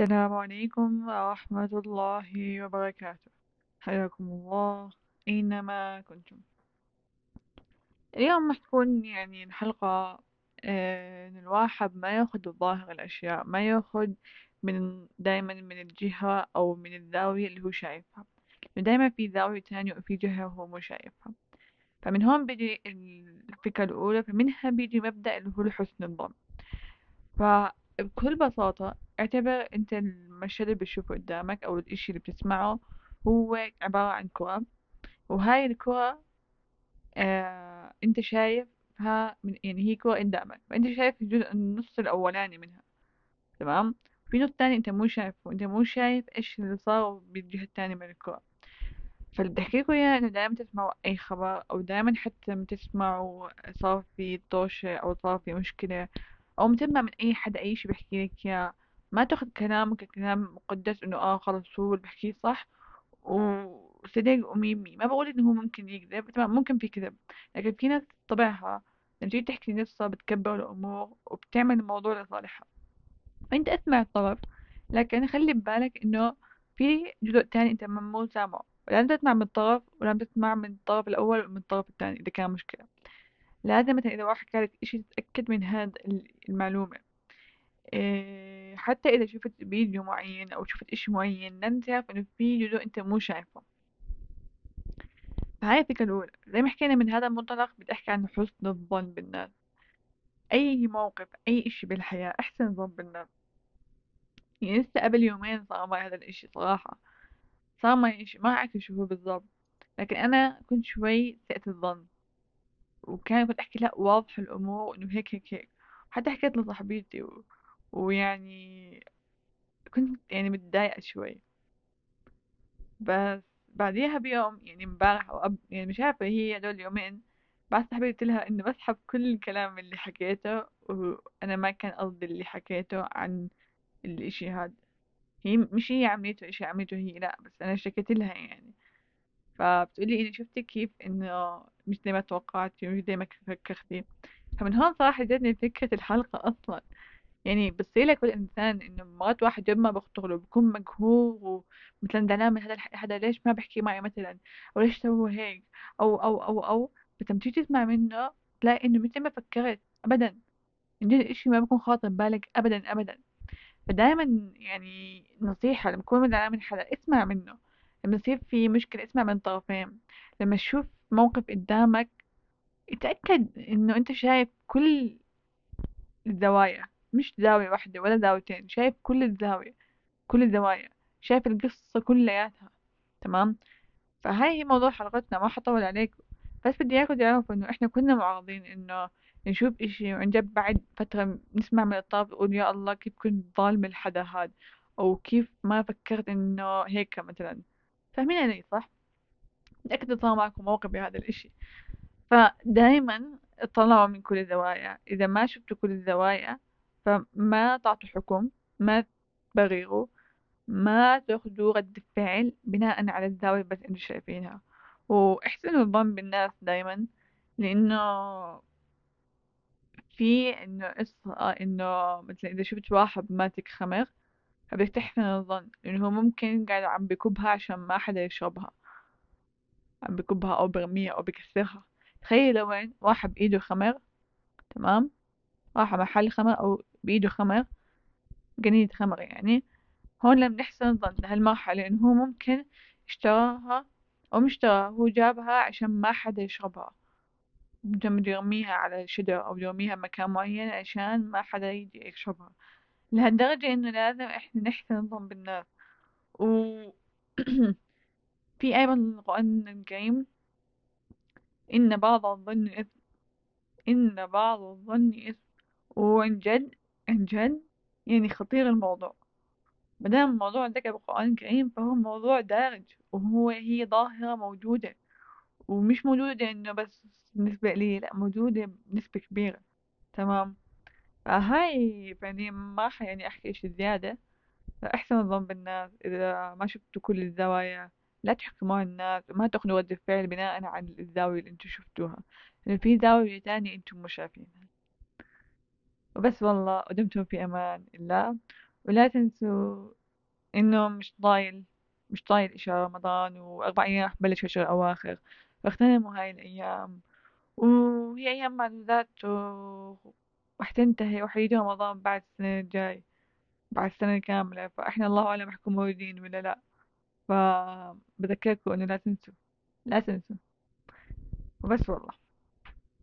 السلام عليكم ورحمة الله وبركاته. حياكم الله أينما كنتم. اليوم راح تكون يعني الحلقة آه، إن الواحد ما ياخد بظاهر الأشياء ما ياخد من دايما من الجهة أو من الزاوية اللي هو شايفها. دايما في زاوية تانية وفي جهة هو مو شايفها. فمن هون بيجي الفكرة الأولى فمنها بيجي مبدأ اللي هو حسن الظن. فبكل بساطة اعتبر أنت المشهد اللي بتشوفه قدامك أو الإشي اللي بتسمعه هو عبارة عن كرة وهاي الكرة آه أنت شايفها من يعني هي كرة قدامك فأنت شايف الجزء النص الأولاني منها تمام؟ في نص تاني أنت مو شايفه أنت مو شايف إيش اللي صار بالجهة التانية من الكرة فاللي بحكيكوا اياه إنه دايما تسمعوا أي خبر أو دايما حتى لما تسمعوا صار في طوشة أو صار في مشكلة أو متسمع من أي حدا أي شي بيحكي لك إياه. ما تاخد كلامه ككلام مقدس إنه آه خلص هو اللي بحكيه صح وصدق وميمي. ما بقول إنه هو ممكن يكذب تمام ممكن في كذب لكن في ناس طبعها لما تيجي تحكي نفسها بتكبر الأمور وبتعمل الموضوع لصالحها. فإنت أسمع الطرف لكن خلي ببالك إنه في جزء تاني أنت مو سامعه. لازم تسمع من الطرف ولازم تسمع من الطرف الأول ومن الطرف الثاني إذا كان مشكلة. لازم مثلا إذا واحد قالك إشي تتأكد من هذا المعلومة. إيه حتى إذا شفت فيديو معين أو شفت إشي معين لازم تعرف إنه في جزء أنت مو شايفه. فهاي الفكرة الأولى. زي ما حكينا من هذا المنطلق بتحكي عن حسن الظن بالناس. أي موقف أي إشي بالحياة أحسن الظن بالناس. يعني لسه قبل يومين صار معي هذا الإشي صراحة. صار معي إشي ما أعرف شو هو بالضبط. لكن أنا كنت شوي سئت الظن. وكان كنت أحكي لا واضح الأمور إنه هيك هيك هيك. حتى حكيت لصاحبتي و... ويعني كنت يعني متضايقة شوي بس بعديها بيوم يعني امبارح أو أب... يعني مش عارفة هي هدول يومين صاحبتي قلت لها إنه بسحب كل الكلام اللي حكيته وأنا ما كان قصدي اللي حكيته عن الإشي هذا هي مش هي عملته إشي عملته هي لأ بس أنا شكيت لها يعني. فبتقولي إني شفتي كيف إنه مش زي ما توقعتي ومش زي ما فكرتي فمن هون صراحة جاتني فكرة الحلقة أصلا. يعني بتصير لك الإنسان إنه مرات واحد جد ما بخطر له بكون مقهور ومثلا زعلان من هذا هذا ليش ما بحكي معي مثلا؟ أو ليش سوى هيك؟ أو أو أو أو بس لما تيجي تسمع منه تلاقي إنه مثل ما فكرت أبدا. من جد الإشي ما بكون خاطر ببالك أبدا أبدا. فدايما يعني نصيحة لما تكون زعلان من حدا اسمع منه. لما يصير في مشكلة اسمع من طرفين. لما تشوف موقف قدامك اتأكد إنه أنت شايف كل الزوايا. مش زاوية واحدة ولا زاويتين شايف كل الزاوية كل الزوايا شايف القصة كلياتها تمام؟ فهاي هي موضوع حلقتنا ما حطول عليكم بس بدي إياكم تعرفوا إنه إحنا كنا معارضين إنه نشوف إشي وعن جد بعد فترة نسمع من الطرف نقول يا الله كيف كنت ظالمة الحدا هاد أو كيف ما فكرت إنه هيك مثلا. فاهمين علي صح؟ متأكدة صار معكم موقف بهذا الإشي. فدايما اطلعوا من كل الزوايا إذا ما شفتوا كل الزوايا فما تعطوا حكم ما تبرروا ما تاخذوا رد فعل بناء على الزاوية بس أنتوا شايفينها. واحسنوا الظن بالناس دايما لأنه في إنه قصة إنه مثلا إذا شفت واحد ماسك خمر فبدك تحسن الظن انه هو ممكن قاعد عم بكبها عشان ما حدا يشربها. عم بكبها أو برميها أو بكسرها. تخيل وين واحد بإيده خمر تمام؟ راح محل خمر أو بإيده خمر قنينة خمر يعني. هون لم نحسن الظن لهالمرحلة إنه هو ممكن اشتراها أو مش اشتراها هو جابها عشان ما حدا يشربها. بده يرميها على الشجر أو يرميها مكان معين عشان ما حدا يجي يشربها. لهالدرجة إنه لازم إحنا نحسن الظن بالناس. و في أيضا القرآن الكريم إن بعض الظن إثم إن بعض الظن إثم وعن جد عن جد يعني خطير الموضوع. مادام الموضوع ذكر بالقرآن الكريم فهو موضوع دارج وهو هي ظاهرة موجودة. ومش موجودة إنه بس بالنسبة لي لأ موجودة بنسبة كبيرة. تمام؟ فهاي يعني ما راح يعني أحكي إشي زيادة. فأحسن الظن بالناس إذا ما شفتوا كل الزوايا لا تحكموا على الناس. وما تأخذوا رد الفعل بناء على الزاوية اللي أنتوا شفتوها. لأن في زاوية تانية أنتم مش شايفينها. وبس والله ودمتم في أمان الله. ولا تنسوا إنه مش ضايل مش طايل إشي رمضان وأربع أيام رح تبلش عشر أواخر فاغتنموا هاي الأيام. وهي أيام معدودات و- رح تنتهي وحيجي رمضان بعد السنة الجاي بعد سنة كاملة فإحنا الله أعلم رح موجودين ولا لأ. فبذكركم إنه لا تنسوا لا تنسوا. وبس والله.